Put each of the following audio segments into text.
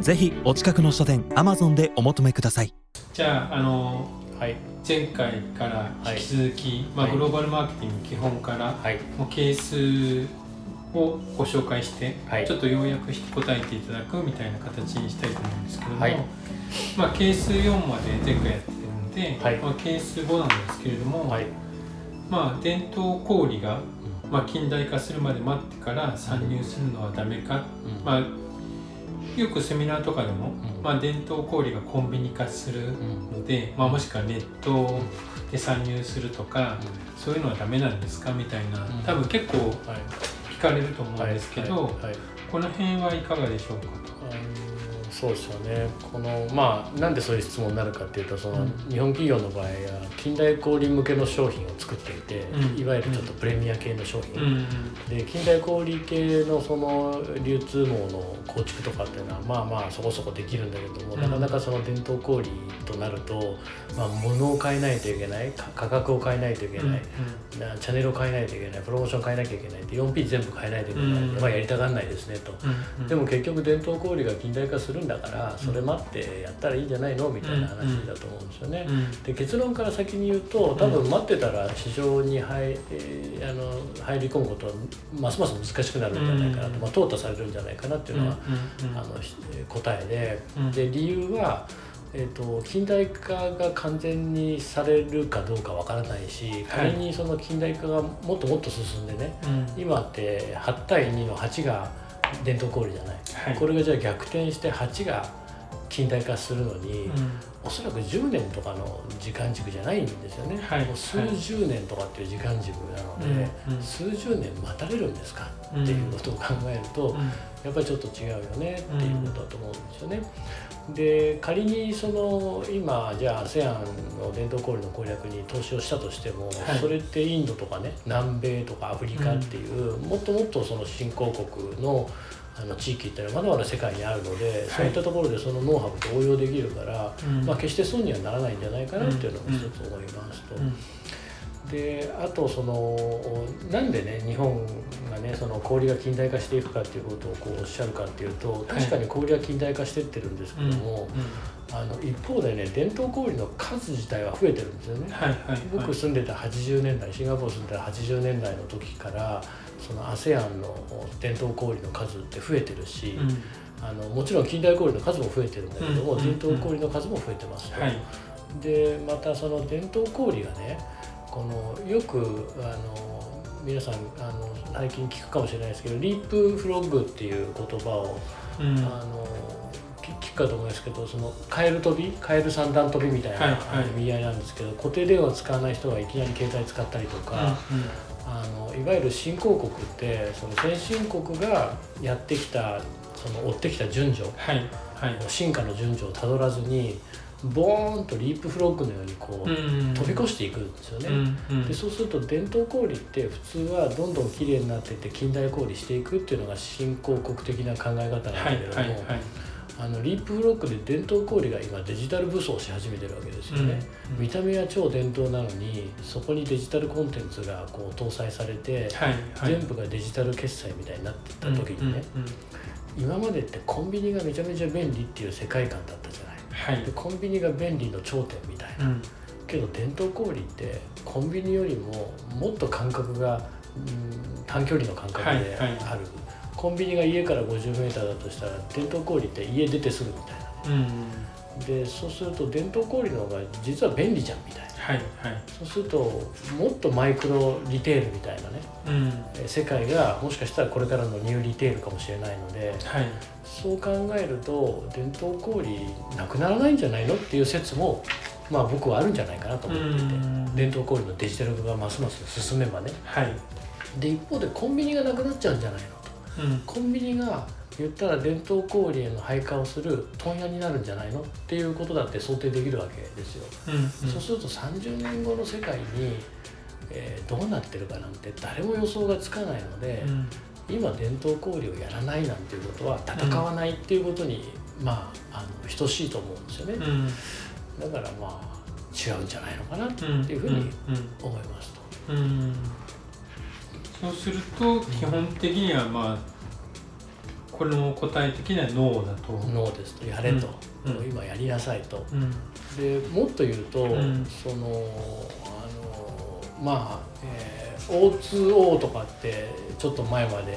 ぜひお近くの書店アマゾンでお求めください。じゃああのはい。前回から引き続き、まあ、はいグローバルマーケティング基本から、はい。もうケースをご紹介して、はい。ちょっと要約して答えていただくみたいな形にしたいと思うんですけども、はい。まあ、ケース4まで前回やってるので、はい。まあ、ケース5なんですけれども、はい。まあ、伝統小売が、まあ、近代化するまで待ってから参入するのはダメか、うん。まあ、よくセミナーとかでも、うん。まあ、伝統小売がコンビニ化するうん。ので、まあ、もしくはネットで参入するとか、そういうのはダメなんですかみたいな、うん。多分結構はい。聞かれると思うんですけど、この辺はいかがでしょうかあのそうですよね。このまあなんでそういう質問になるかっていうとその、うん。日本企業の場合は近代小売向けの商品を作っていて、うん。いわゆるちょっとプレミア系の商品、と。うん。で近代小売系のその流通網の構築とかっていうのはまあまあそこそこできるんだけども、うん。なかなかその伝統小売となると、まあ、物を変えないといけないか価格を変えないといけない、なチャンネルを変えないといけないプロモーション変えなきゃいけないって 4P 全部変えないといけない、うん。まあ、やりたがらないですねと。うん。でも結局伝統小売が近代化するんだからそれ待ってやったらいいんじゃないの？みたいな話だと思うんですよね。うん。で結論から先に言うと多分待ってたら市場に入,、えーあの入り込むことはますます難しくなるんじゃないかなと、うん。まあ、淘汰されるんじゃないかなっていうのは、あのひ答えで,、うん。で理由は、えー、と近代化が完全にされるかどうかわからないし仮にその近代化がもっともっと進んでねうん。今って8対2の8が伝統小売じゃない、はい。これがじゃあ逆転して8が近代化するのに、うん。おそらく10年とかの時間軸じゃないんですよね、はい。もう数十年とかっていう時間軸なので、うんうん。数十年待たれるんですかっていうことを考えると、うん。やっぱりちょっと違うよねっていうことだと思うんですよね。で仮にその今じゃあ ASEAN の伝統小売の攻略に投資をしたとしても、はい。それってインドとかね南米とかアフリカっていう、もっともっとその新興国のあの地域っていうのはまだまだ世界にあるので、そういったところでそのノウハウと応用できるから、うん。まあ、決して損にはならないんじゃないかなっていうのが一つ思いますと。うん。であとそのなんでね日本がねその氷が近代化していくかっていうことをこうおっしゃるかっていうと確かに氷は近代化してってるんですけども、あの一方でね伝統小売の数自体は増えてるんですよね。はいはいはい。僕住んでた80年代シンガポール住んでた80年代の時からその ASEAN の伝統小売の数って増えてるし、うん。あのもちろん近代小売の数も増えてるんだけども、うん伝統小売の数も増えてますと。はい。でまたその伝統小売がねこのよくあの皆さんあの最近聞くかもしれないですけどリープフロッグっていう言葉を、うん。あの聞聞くかと思いますけどそのカエル飛びカエル三段飛びみたいな、意味合いなんですけど固定電話を使わない人がいきなり携帯使ったりとか、あのいわゆる新興国ってその先進国がやってきたその追ってきた順序はいはい。進化の順序をたどらずにボーンとリープフロッグのようにこう、うん飛び越していくんですよね。うんうん。でそうすると伝統小売って普通はどんどん綺麗になっていって近代小売していくっていうのが新興国的な考え方なんだはいけれども、はいはいあのリープフロックで伝統小売が今デジタル武装し始めてるわけですよね。うん。見た目は超伝統なのにそこにデジタルコンテンツがこう搭載されて、はいはい。全部がデジタル決済みたいになってった時にね、うんうんうん。今までってコンビニがめちゃめちゃ便利っていう世界観だったじゃない。はい。でコンビニが便利の頂点みたいな、うん。けど伝統小売ってコンビニよりももっと感覚が、うん、短距離の感覚である、はい。はいコンビニが家から 50m だとしたら伝統小売って家出てすぐみたいな。うん。でそうすると伝統小売の方が実は便利じゃんみたいな。はいはい。そうするともっとマイクロリテールみたいなね。うん。え世界がもしかしたらこれからのニューリテールかもしれないのではい。そう考えると伝統小売なくならないんじゃないのっていう説もまあ僕はあるんじゃないかなと思っていて。うん。伝統小売のデジタル化がますます進めばね。はい。で一方でコンビニがなくなっちゃうんじゃないの？コンビニが言ったら伝統小売への配下をする問屋になるんじゃないのっていうことだって想定できるわけですよ。うんうんそうすると30年後の世界に、えーどうなってるかなんて誰も予想がつかないので、うん今伝統小売をやらないなんていうことは戦わないっていうことに、まああの等しいと思うんですよね。うんだからまあ違うんじゃないのかなってうんいうふうにうん思いますと。うんうんそうすると基本的にはまあこの答え的にはノーだと。ノーですとやれと、うん。うん。今やりなさいと。うん。でもっと言うと、ん。そのあのまあ、えー O2O とかってちょっと前まで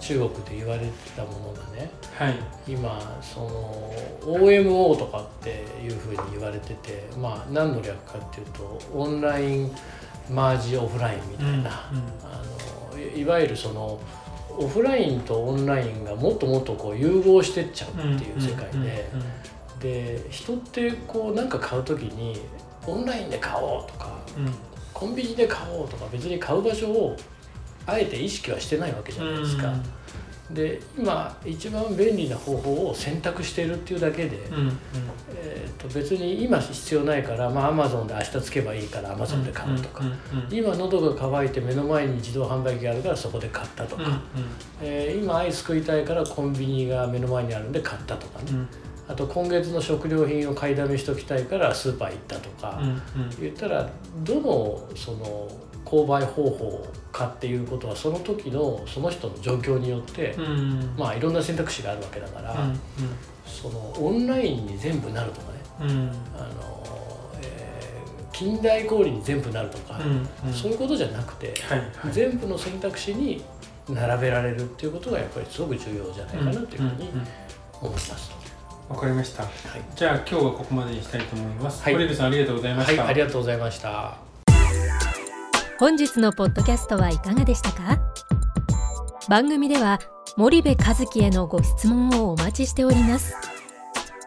中国で言われてたものがねはい。今その OMO とかっていうふうに言われててまあ何の略かっていうとオンラインマージオフラインみたいな、うん。うん。あのいいわゆるそのオフラインとオンラインがもっともっとこう融合してっちゃうっていう世界で。うんで人ってこうなんか買う時にオンラインで買おうとかうんコンビニで買おうとか別に買う場所をあえて意識はしてないわけじゃないですか。で今一番便利な方法を選択しているっていうだけで、うんうんえー、と別に今必要ないから、まあ、Amazon で明日つけばいいから Amazon で買うとか、うんうんうん今喉が渇いて目の前に自動販売機があるからそこで買ったとか、うんえー今アイス食いたいからコンビニが目の前にあるんで買ったとかね、うんあと今月の食料品を買いだめしときたいからスーパー行ったとか、うん言ったらどのその購買方法かっていうことはその時のその人の状況によって、うんうん。まあいろんな選択肢があるわけだから、うん。そのオンラインに全部なるとかねうん。うんあの、えー近代小売に全部なるとか、うんうん。そういうことじゃなくて、はいはい。全部の選択肢に並べられるっていうことがやっぱりすごく重要じゃないかなというふうに思います。と。わかりました。はい。じゃあ今日はここまでにしたいと思います。はい。堀部さんありがとうございまはい、したありがとうございました。本日のポッドキャストはいかがでしたか？番組では森部和樹へのご質問をお待ちしております